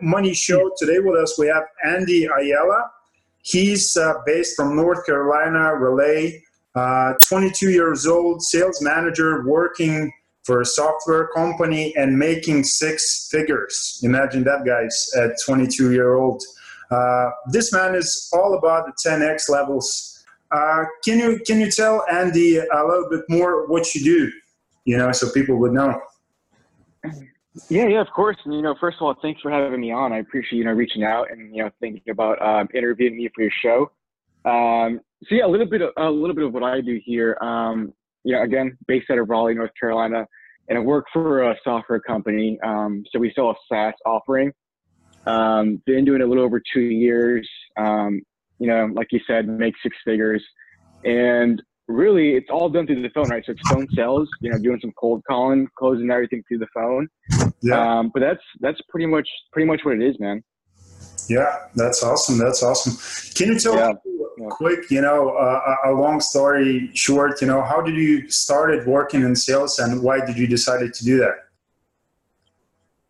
Money Show. Today with us, we have Andy Ayala. He's uh, based from North Carolina, Raleigh, uh, 22 years old, sales manager working for a software company and making six figures. Imagine that, guys, at 22 year old. Uh, this man is all about the 10x levels. Uh, can you can you tell Andy a little bit more what you do? You know, so people would know. Yeah, yeah, of course. And you know, first of all, thanks for having me on. I appreciate you know reaching out and you know thinking about um, interviewing me for your show. Um, so yeah, a little bit of a little bit of what I do here. Um, you know, again, based out of Raleigh, North Carolina and I work for a software company. Um, so we sell a SaaS offering. Um, been doing it a little over two years. Um, you know, like you said, make six figures, and really, it's all done through the phone, right? So it's phone sales. You know, doing some cold calling, closing everything through the phone. Yeah. Um, but that's that's pretty much pretty much what it is, man. Yeah, that's awesome. That's awesome. Can you tell yeah yeah. quick, you know, uh, a long story short, you know, how did you started working in sales and why did you decided to do that?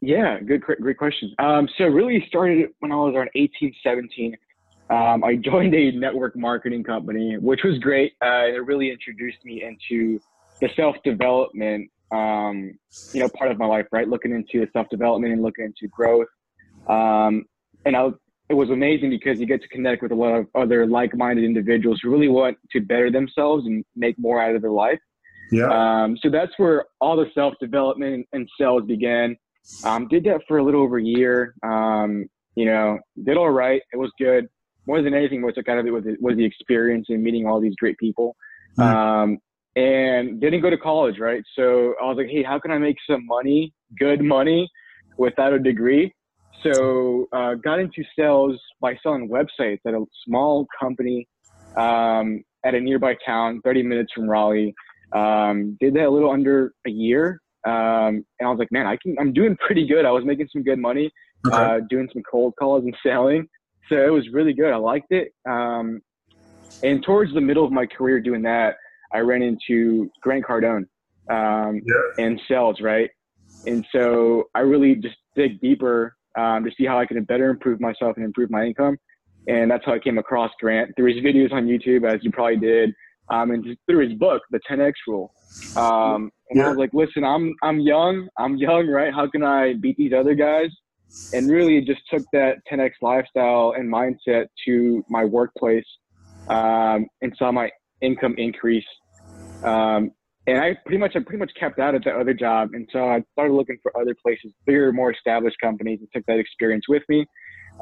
Yeah, good, great question. Um, so really started when I was around 18, 17. Um, I joined a network marketing company, which was great. Uh, it really introduced me into the self-development, um, you know, part of my life, right? Looking into self-development and looking into growth. Um, and I it was amazing because you get to connect with a lot of other like-minded individuals who really want to better themselves and make more out of their life. Yeah. Um, so that's where all the self-development and sales began. Um, did that for a little over a year. Um, you know, did all right. It was good. More than anything, what took out of it was, was the experience and meeting all these great people. Mm. and didn't go to college, right? So I was like, hey, how can I make some money, good money, without a degree? So uh, got into sales by selling websites at a small company um, at a nearby town, 30 minutes from Raleigh. Um, did that a little under a year, um, and I was like, man, I can. I'm doing pretty good. I was making some good money, okay. uh, doing some cold calls and selling. So it was really good. I liked it. Um, and towards the middle of my career doing that, I ran into Grant Cardone um, yeah. and sales, right? And so I really just dig deeper um, to see how I can better improve myself and improve my income. And that's how I came across Grant through his videos on YouTube, as you probably did, um, and through his book, The 10X Rule. Um, and yeah. I was like, listen, I'm I'm young, I'm young, right? How can I beat these other guys? And really, just took that 10X lifestyle and mindset to my workplace, um, and saw my income increase. Um, and I pretty much I pretty much kept out at that other job, and so I started looking for other places, bigger, more established companies, and took that experience with me.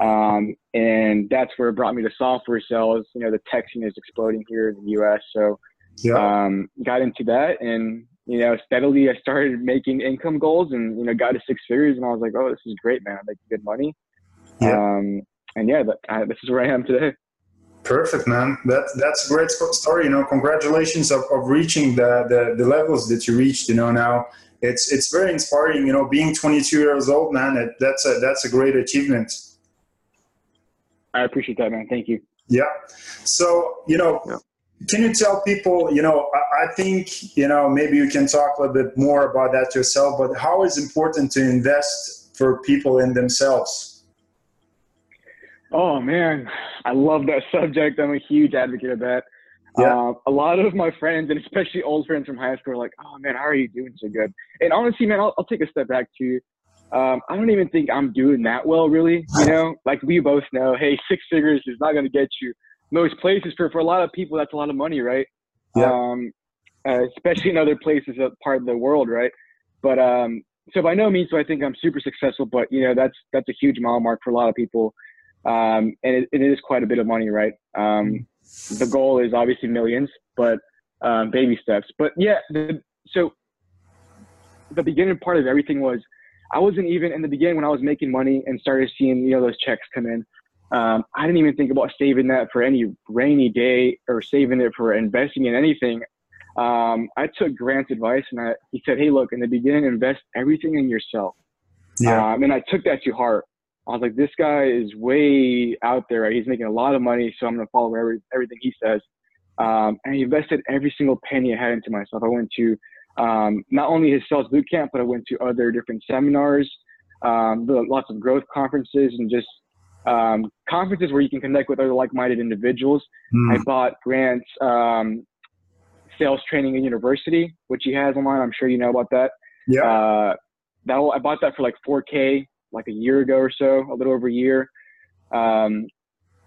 Um, and that's where it brought me to software sales. You know, the tech scene is exploding here in the U.S., so yeah. um, got into that, and you know, steadily I started making income goals, and you know, got to six figures, and I was like, oh, this is great, man! I'm making good money. Yeah. Um, and yeah, but, uh, this is where I am today. Perfect, man. That that's a great story. You know, congratulations of, of reaching the, the, the levels that you reached. You know, now it's it's very inspiring. You know, being 22 years old, man. It, that's a that's a great achievement. I appreciate that, man. Thank you. Yeah. So you know, yeah. Can you tell people? You know, I, think you know maybe you can talk a little bit more about that yourself. But how is important to invest for people in themselves? Oh man, I love that subject. I'm a huge advocate of that. Yeah. Uh, a lot of my friends, and especially old friends from high school, are like, "Oh man, how are you doing so good?" And honestly, man, I'll, I'll take a step back too. Um, I don't even think I'm doing that well, really. You know, like we both know, hey, six figures is not going to get you most places. For for a lot of people, that's a lot of money, right? Yeah. Um, uh, especially in other places, a part of the world, right? But um, so by no means do I think I'm super successful, but you know, that's that's a huge mile mark for a lot of people um, and it, it is quite a bit of money, right? Um, the goal is obviously millions, but um, baby steps. But yeah, the, so the beginning part of everything was I wasn't even in the beginning when I was making money and started seeing you know those checks come in. Um, I didn't even think about saving that for any rainy day or saving it for investing in anything. Um, I took Grant's advice and I, he said, "Hey, look, in the beginning, invest everything in yourself." Yeah. Um, and I took that to heart. I was like, this guy is way out there. He's making a lot of money, so I'm going to follow every, everything he says. Um, and I invested every single penny I had into myself. I went to um, not only his sales boot camp, but I went to other different seminars. um, lots of growth conferences and just um, conferences where you can connect with other like-minded individuals. Mm. I bought Grant's um, sales training in university, which he has online. I'm sure you know about that. Yeah. Uh, that I bought that for like 4K like a year ago or so, a little over a year. Um,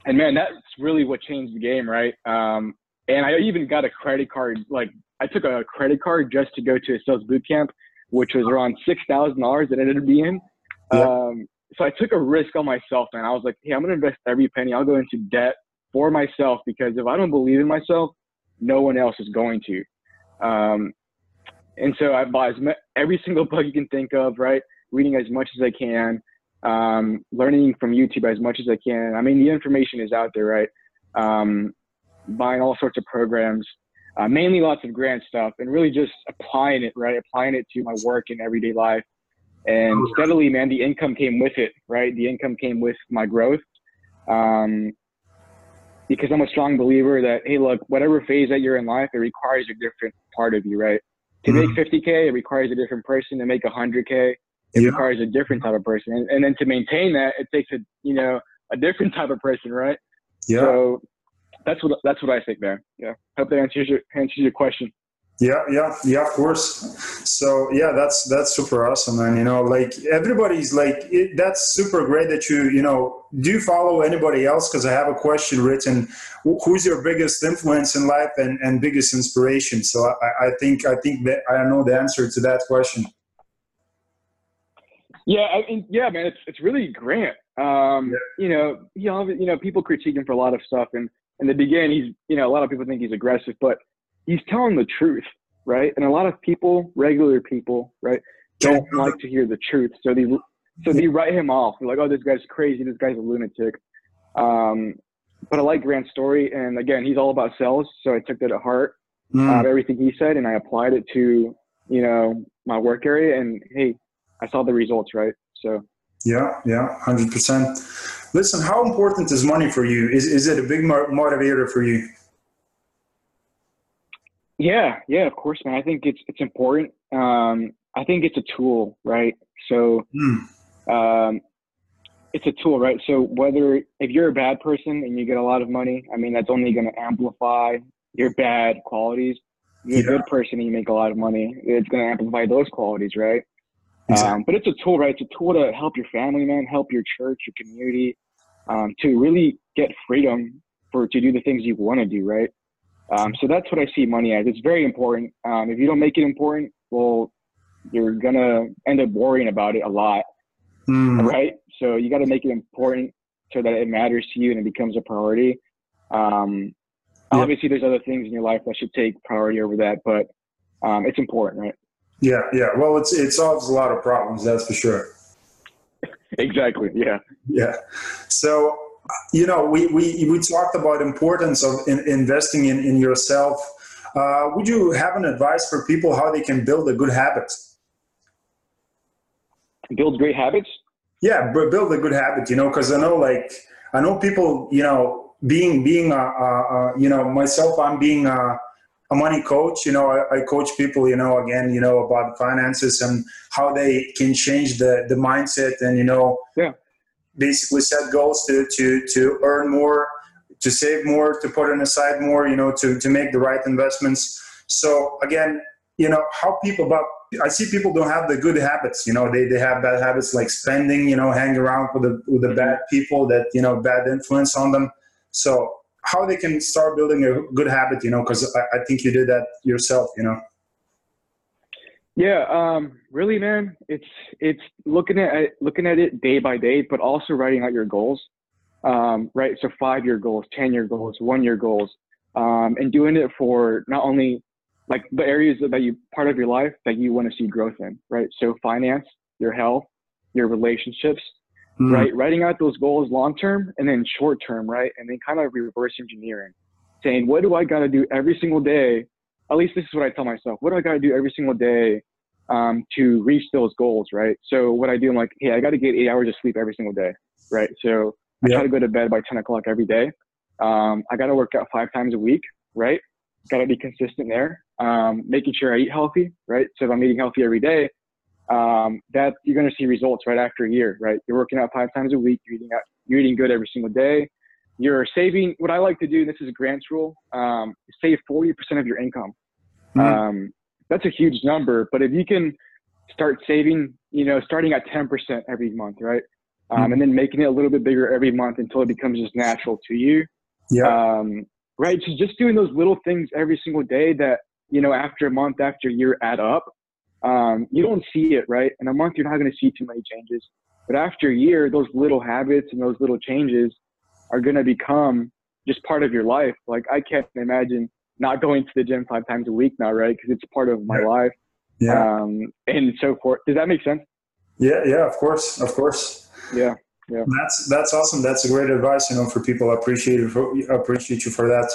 and man, that's really what changed the game, right? Um, and I even got a credit card. Like I took a credit card just to go to a sales boot camp, which was around six thousand dollars that ended up being. Yeah. Um, so I took a risk on myself, man. I was like, hey, I'm gonna invest every penny. I'll go into debt for myself because if I don't believe in myself, no one else is going to. Um, and so I bought every single book you can think of, right? Reading as much as I can, um, learning from YouTube as much as I can. I mean, the information is out there, right? Um, buying all sorts of programs, uh, mainly lots of Grant stuff, and really just applying it, right? Applying it to my work and everyday life. And steadily, man, the income came with it, right? The income came with my growth. Um, because I'm a strong believer that, hey, look, whatever phase that you're in life, it requires a different part of you, right? To mm-hmm. make 50K, it requires a different person. To make 100K, it yeah. requires a different type of person. And, and then to maintain that, it takes a, you know, a different type of person, right? Yeah. So that's what, that's what I think there. Yeah. Hope that answers your, answers your question. Yeah, yeah, yeah, of course. So yeah, that's that's super awesome, and you know, like everybody's like it, that's super great that you you know do you follow anybody else? Because I have a question written. Who's your biggest influence in life and, and biggest inspiration? So I, I think I think that I know the answer to that question. Yeah, I mean, yeah, man, it's it's really Grant. Um, yeah. You know, he you know people critique him for a lot of stuff, and in the beginning, he's you know a lot of people think he's aggressive, but he's telling the truth, right? And a lot of people, regular people, right, don't like to hear the truth. So they so they write him off. They're like, oh, this guy's crazy. This guy's a lunatic. Um, but I like Grant's story, and again, he's all about sales. So I took that at heart, mm. uh, everything he said, and I applied it to you know my work area. And hey, I saw the results, right? So yeah, yeah, hundred percent. Listen, how important is money for you? Is is it a big motivator for you? Yeah, yeah, of course, man. I think it's it's important. Um, I think it's a tool, right? So, mm. um, it's a tool, right? So whether if you're a bad person and you get a lot of money, I mean that's only going to amplify your bad qualities. You're yeah. a good person and you make a lot of money, it's going to amplify those qualities, right? Exactly. Um, but it's a tool, right? It's a tool to help your family, man, help your church, your community, um, to really get freedom for to do the things you want to do, right? Um, so that's what I see money as. It's very important. Um, if you don't make it important, well, you're gonna end up worrying about it a lot, mm. right? So you got to make it important so that it matters to you and it becomes a priority. Um, yeah. Obviously, there's other things in your life that should take priority over that, but um, it's important, right? Yeah, yeah. Well, it's it solves a lot of problems, that's for sure. exactly. Yeah. Yeah. So you know, we, we, we talked about importance of in, investing in, in yourself. Uh, would you have an advice for people how they can build a good habit? Build great habits? Yeah, but build a good habit, you know, because I know like, I know people, you know, being, being, a, a, a you know, myself, I'm being a, a money coach, you know, I, I, coach people, you know, again, you know, about finances and how they can change the, the mindset and, you know, yeah basically set goals to to to earn more, to save more, to put on aside more, you know, to to make the right investments. So again, you know, how people but I see people don't have the good habits, you know, they, they have bad habits like spending, you know, hang around with the with the bad people that, you know, bad influence on them. So how they can start building a good habit, you know, because I, I think you did that yourself, you know. Yeah, um, really, man, it's it's looking at looking at it day by day, but also writing out your goals. Um, right, so five year goals, ten year goals, one year goals, um, and doing it for not only like the areas that you part of your life that you want to see growth in. Right, so finance, your health, your relationships. Mm. Right, writing out those goals long term and then short term. Right, and then kind of reverse engineering, saying what do I got to do every single day at least this is what I tell myself. What do I got to do every single day um, to reach those goals, right? So what I do, I'm like, hey, I got to get eight hours of sleep every single day, right? So I try to go to bed by 10 o'clock every day. Um, I got to work out five times a week, right? Got to be consistent there. Um, making sure I eat healthy, right? So if I'm eating healthy every day, um, that you're going to see results right after a year, right? You're working out five times a week. You're eating out, you're eating good every single day. You're saving. What I like to do, this is a Grant's rule, um, save 40% of your income. Mm-hmm. Um, that's a huge number, but if you can start saving, you know, starting at 10% every month, right? Um, mm-hmm. and then making it a little bit bigger every month until it becomes just natural to you. Yeah. Um, right. So just doing those little things every single day that, you know, after a month, after a year add up um, you don't see it, right? In a month, you're not going to see too many changes. But after a year, those little habits and those little changes are going to become just part of your life. Like I can't imagine not going to the gym five times a week now, right? Because it's part of my yeah. life. Yeah. Um, and so forth. Does that make sense? Yeah. Yeah. Of course. Of course. Yeah. Yeah. That's that's awesome. That's a great advice. You know, for people. I appreciate it for, appreciate you for that.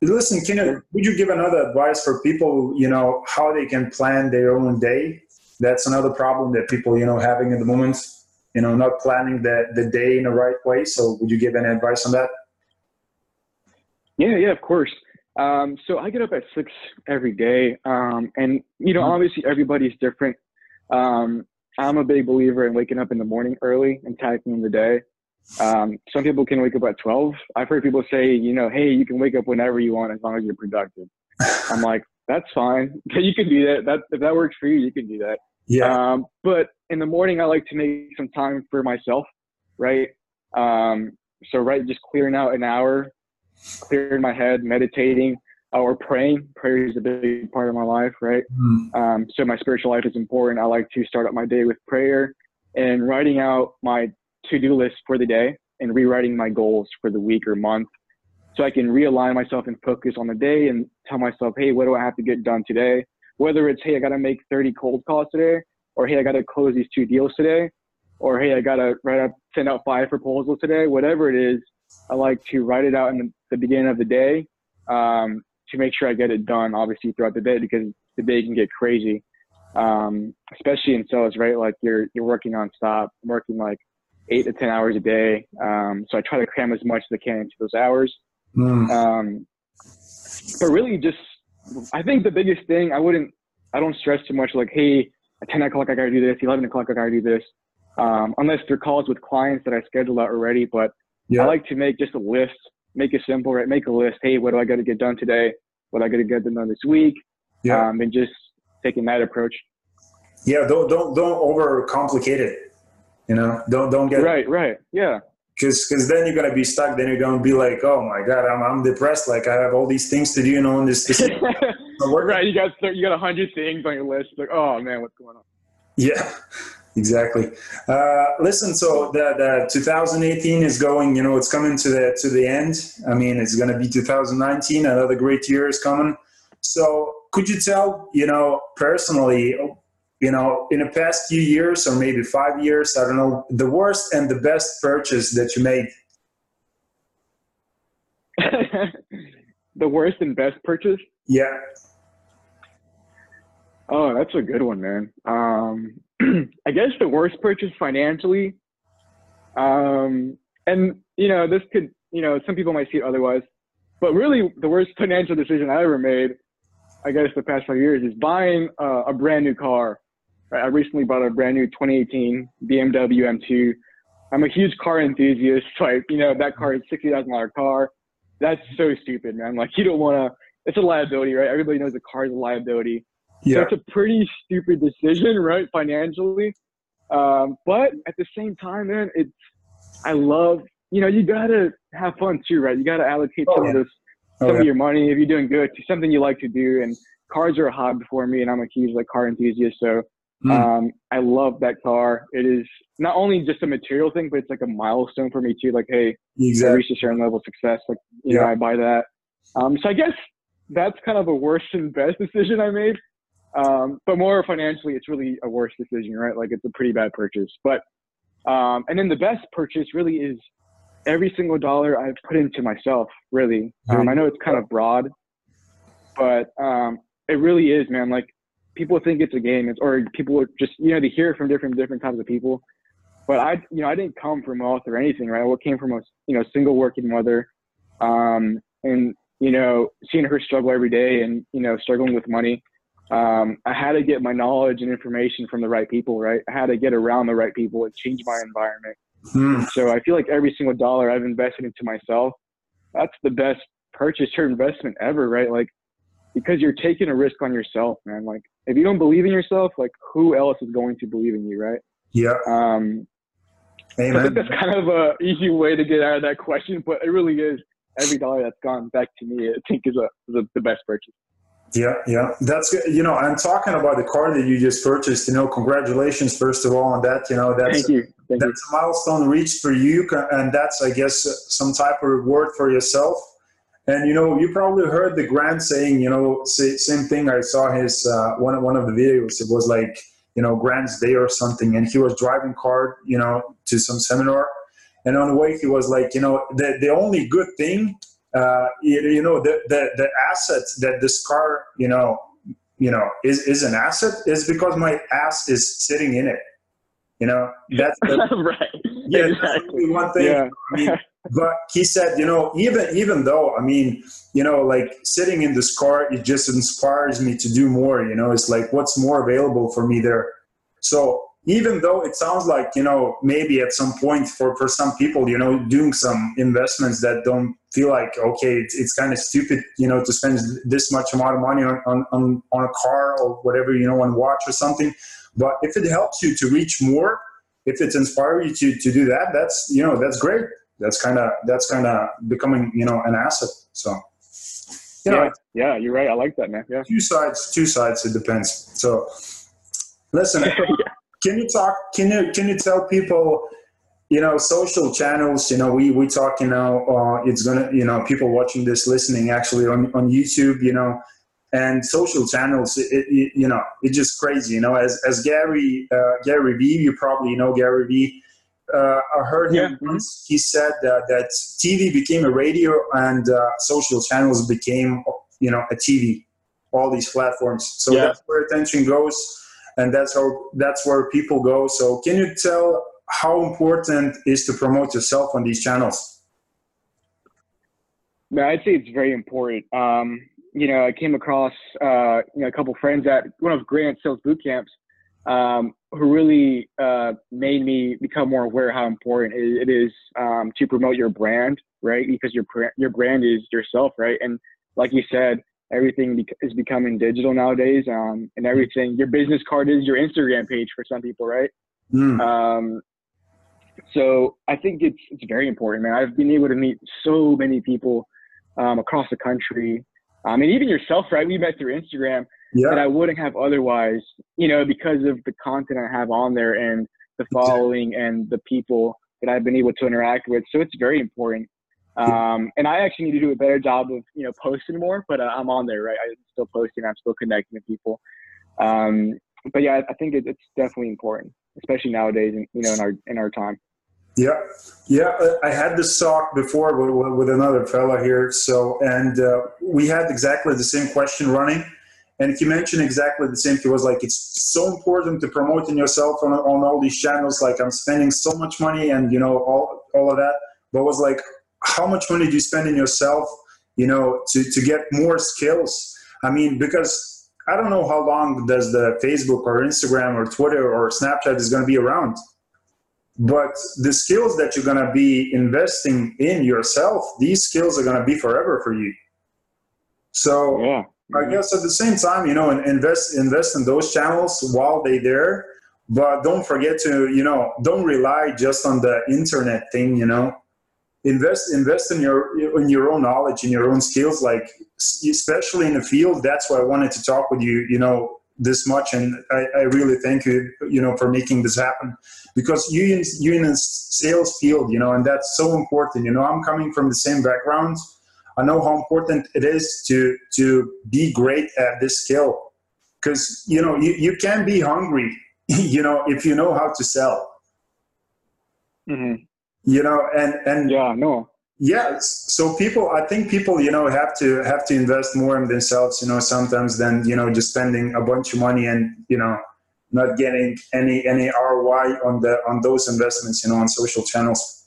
Listen, can you, would you give another advice for people, you know, how they can plan their own day? That's another problem that people, you know, having at the moment, you know, not planning the, the day in the right way. So would you give any advice on that? Yeah, yeah, of course. Um, so I get up at six every day. Um, and, you know, mm-hmm. obviously everybody's different. Um, I'm a big believer in waking up in the morning early and tackling the day. Um, some people can wake up at 12. I've heard people say, you know, hey, you can wake up whenever you want as long as you're productive. I'm like, that's fine. you can do that. That if that works for you, you can do that. Yeah. Um, but in the morning, I like to make some time for myself, right? Um, so right, just clearing out an hour, clearing my head, meditating, or praying. Prayer is a big part of my life, right? Mm. Um, so my spiritual life is important. I like to start up my day with prayer and writing out my to-do list for the day and rewriting my goals for the week or month so I can realign myself and focus on the day and tell myself, hey, what do I have to get done today? Whether it's, hey, I got to make 30 cold calls today, or hey, I got to close these two deals today, or hey, I got to write up, send out five proposals today, whatever it is, I like to write it out in the, the beginning of the day um, to make sure I get it done, obviously, throughout the day because the day can get crazy, um, especially in sales, right? Like you're, you're working nonstop, working like eight to 10 hours a day. Um, so I try to cram as much as I can into those hours. Mm. Um, but really just, I think the biggest thing I wouldn't, I don't stress too much like, Hey, at 10 o'clock, I got to do this. 11 o'clock, I got to do this. Um, unless they're calls with clients that I scheduled out already, but yeah. I like to make just a list, make it simple, right? Make a list. Hey, what do I got to get done today? What I got to get done this week? Yeah. Um, and just taking that approach. Yeah. Don't, don't, don't overcomplicate it you know, don't don't get right, right, yeah. Because because then you're gonna be stuck. Then you're gonna be like, oh my god, I'm I'm depressed. Like I have all these things to do, you know, and this. this right, you got you got a hundred things on your list. Like, oh man, what's going on? Yeah, exactly. Uh, listen, so the, the 2018 is going. You know, it's coming to the to the end. I mean, it's going to be 2019. Another great year is coming. So, could you tell, you know, personally, you know, in the past few years or maybe five years, I don't know, the worst and the best purchase that you made? the worst and best purchase? Yeah. Oh, that's a good one, man. Um, I guess the worst purchase financially, um, and you know, this could, you know, some people might see it otherwise, but really, the worst financial decision I ever made, I guess, the past five years is buying uh, a brand new car I recently bought a brand new 2018 BMW M2. I'm a huge car enthusiast. Like, you know, that car is $60,000 car. That's so stupid, man. Like, you don't want to, it's a liability, right? Everybody knows a car is a liability. Yeah. So it's a pretty stupid decision, right? Financially. Um, but at the same time, man, it's, I love, you know, you got to have fun too, right? You got to allocate oh, some yeah. of this, some oh, yeah. of your money if you're doing good to something you like to do. And cars are a hobby for me and I'm a huge like car enthusiast. So Mm. Um, I love that car. It is not only just a material thing, but it's like a milestone for me too. Like, hey, exactly. I reached a certain level of success. Like, you yeah. know, I buy that. Um, so I guess that's kind of a worst and best decision I made. Um, but more financially, it's really a worse decision, right? Like, it's a pretty bad purchase. But um, and then the best purchase really is every single dollar I've put into myself. Really, um, I know it's kind of broad, but um, it really is, man. Like people think it's a game, it's, or people just you know they hear it from different different types of people. But I, you know, I didn't come from wealth or anything, right? What came from a you know single working mother, um, and you know seeing her struggle every day and you know struggling with money. um, I had to get my knowledge and information from the right people, right? I had to get around the right people and change my environment. Mm. So I feel like every single dollar I've invested into myself, that's the best purchase or investment ever, right? Like, because you're taking a risk on yourself, man. Like, if you don't believe in yourself, like, who else is going to believe in you, right? Yeah. Um, Amen. I think that's kind of a easy way to get out of that question, but it really is. Every dollar that's gone back to me, I think is a, is a the best purchase. Yeah, yeah, that's good. You know, I'm talking about the car that you just purchased. You know, congratulations first of all on that. You know, that's Thank you. Thank that's you. a milestone reached for you, and that's, I guess, some type of reward for yourself. And you know, you probably heard the Grant saying, you know, say, same thing. I saw his uh, one one of the videos. It was like, you know, Grant's day or something, and he was driving car, you know, to some seminar, and on the way he was like, you know, the the only good thing uh, you, you, know the, the the asset that this car you know you know is is an asset is because my ass is sitting in it you know that's the, right yeah exactly. one thing yeah. I mean, but he said you know even even though i mean you know like sitting in this car it just inspires me to do more you know it's like what's more available for me there? So even though it sounds like you know maybe at some point for for some people you know doing some investments that don't feel like okay it's, it's kind of stupid you know to spend this much amount of money on, on on a car or whatever you know on watch or something. But if it helps you to reach more if it inspires you to to do that that's you know that's great that's kind of that's kind of becoming you know an asset so you know, yeah, yeah, you're right. I like that, man. Yeah. Two sides, two sides. It depends. So, listen, yeah. Can you talk? Can you can you tell people? You know, social channels. You know, we we talk. You know, uh, it's gonna. You know, people watching this, listening, actually on on YouTube. You know, and social channels. It, it you know, it's just crazy. You know, as as Gary uh, Gary Vee, you probably know Gary Vee. Uh, I heard him yeah. once. He said that, that TV became a radio and uh, social channels became, you know, a TV. All these platforms. So yeah. that's where attention goes and that's how that's where people go. So can you tell how important is to promote yourself on these channels? Yeah, I'd say it's very important. Um, you know, I came across uh, you know a couple friends at one of Grant's sales boot camps um, who really uh, made me become more aware how important it is um, to promote your brand, right? Because your your brand is yourself, right? And like you said, everything is becoming digital nowadays um, and everything your business card is your instagram page for some people right mm. um, so i think it's it's very important man i've been able to meet so many people um, across the country um, and even yourself right we met through instagram yeah. that i wouldn't have otherwise you know because of the content i have on there and the following and the people that i've been able to interact with so it's very important um, and I actually need to do a better job of you know posting more, but uh, I'm on there, right? I'm still posting. I'm still connecting with people. Um, but yeah, I think it, it's definitely important, especially nowadays, and you know, in our in our time. Yeah, yeah. Uh, I had this talk before with, with another fella here. So, and uh, we had exactly the same question running. And he mentioned exactly the same. He was like, "It's so important to promoting yourself on, on all these channels. Like, I'm spending so much money, and you know, all all of that." But was like, how much money do you spend in yourself you know to, to get more skills i mean because i don't know how long does the facebook or instagram or twitter or snapchat is going to be around but the skills that you're going to be investing in yourself these skills are going to be forever for you so yeah. I guess at the same time you know invest invest in those channels while they there. But don't forget to you know don't rely just on the internet thing you know. Invest invest in your in your own knowledge in your own skills. Like especially in the field that's why i wanted to talk with you you know this much. And i, I really thank you you know for making this happen. Because you in, you in a sales field you know and that's so important. You know i'm coming from the same background i know how important it is to to be great at this skill. Because you know you, you can be hungry you know if you know how to sell. Mm-hmm. You know and and yeah no yes so people i think people you know have to have to invest more in themselves you know sometimes than you know just spending a bunch of money and you know not getting any any roi on the on those investments you know on social channels.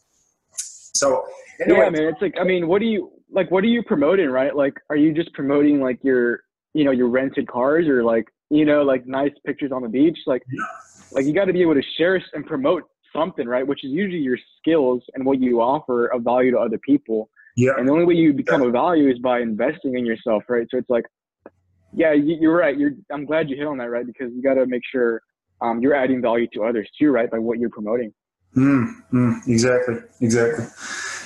So anyway. yeah man it's like i mean what do you like what are you promoting right? Like are you just promoting like your you know your rented cars or like you know like nice pictures on the beach? Like Yeah. like you got to be able to share and promote something right? Which is usually your skills and what you offer of value to other people. Yeah. and the only way you become a value is by investing in yourself right? So it's like yeah you- you're right. You're i'm glad you hit on that right? Because you got to make sure um, you're adding value to others too right? By what you're promoting. Mm, mm, exactly. Exactly.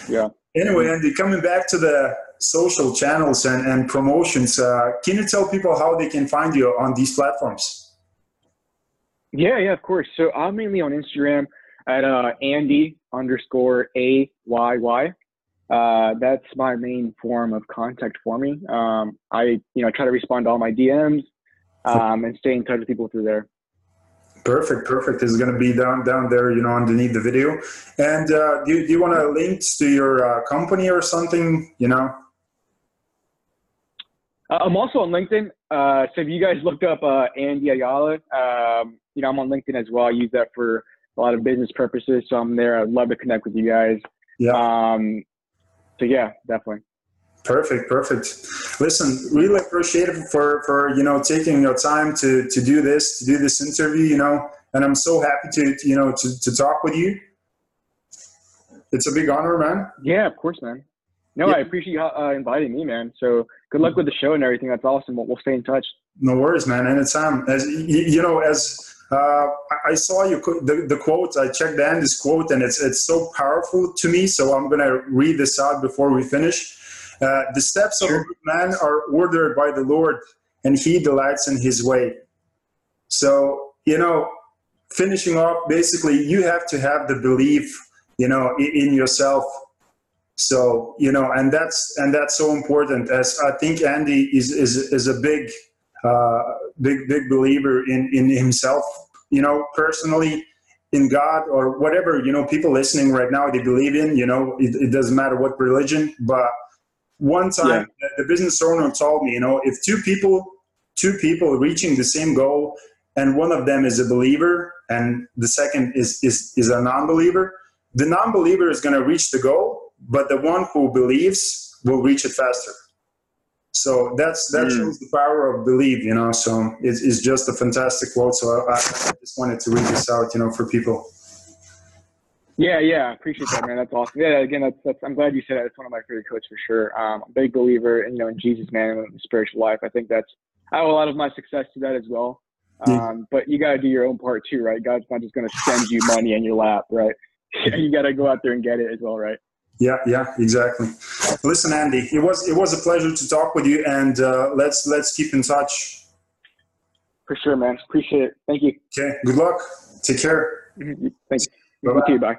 Yeah. Anyway, Andy, coming back to the social channels and, and promotions, uh, can you tell people how they can find you on these platforms? Yeah, yeah, of course. So I'm mainly on Instagram at uh, Andy underscore A Y Y. Uh, that's my main form of contact for me. Um, I, you know, try to respond to all my DMs um, and stay in touch with people through there. Perfect, perfect. It's going to be down down there, you know, underneath the video. And uh, do, you, do you want to link to your uh, company or something? You know. Uh, I'm also on LinkedIn. Uh, so if you guys looked up uh, Andy Ayala, um, you know, I'm on LinkedIn as well. I use that for a lot of business purposes. So I'm there. I'd love to connect with you guys. Yeah. Um, so yeah, definitely. Perfect, perfect. Listen, really appreciate it for for you know taking your time to to do this to do this interview. You know, and I'm so happy to you know to to talk with you. It's a big honor, man. Yeah, of course, man. No, Yeah. I appreciate you uh, inviting me, man. So good luck with the show and everything. That's awesome. We'll, we'll stay in touch. No worries, man. Anytime. As you, know, as uh, I- I saw you the, the quote, I checked the Andy's quote, and it's it's so powerful to me. So I'm gonna read this out before we finish. Uh, the steps of a Sure. good man are ordered by the Lord, and He delights in His way. So you know, finishing off, basically, you have to have the belief, you know, in, in yourself. So you know, and that's and that's so important. As I think Andy is is is a big uh, big big believer in in himself you know personally in god or whatever you know people listening right now they believe in you know it, it doesn't matter what religion but one time the business owner told me you know if two people two people reaching the same goal and one of them is a believer and the second is is is a non-believer the non-believer is going to reach the goal but the one who believes will reach it faster so that's that Mm. shows the power of belief, you know. So it's, it's just a fantastic quote. So I, I just wanted to read this out, you know, for people. Yeah, yeah, I appreciate that, man. That's awesome. Yeah, again, that's, that's I'm glad you said that. It's one of my favorite quotes for sure. Um, I'm a big believer, in, you know, in Jesus, man, and the spiritual life. I think that's I owe a lot of my success to that as well. Um, but you got to do your own part too, right? God's not just going to send you money in your lap, right? you got to go out there and get it as well, right? Yeah, yeah, exactly. Listen, Andy, it was it was a pleasure to talk with you, and uh, let's let's keep in touch. For sure, man. Appreciate it. Thank you. Okay, good luck. Take care. Thank you. Bye-bye. You too. Bye.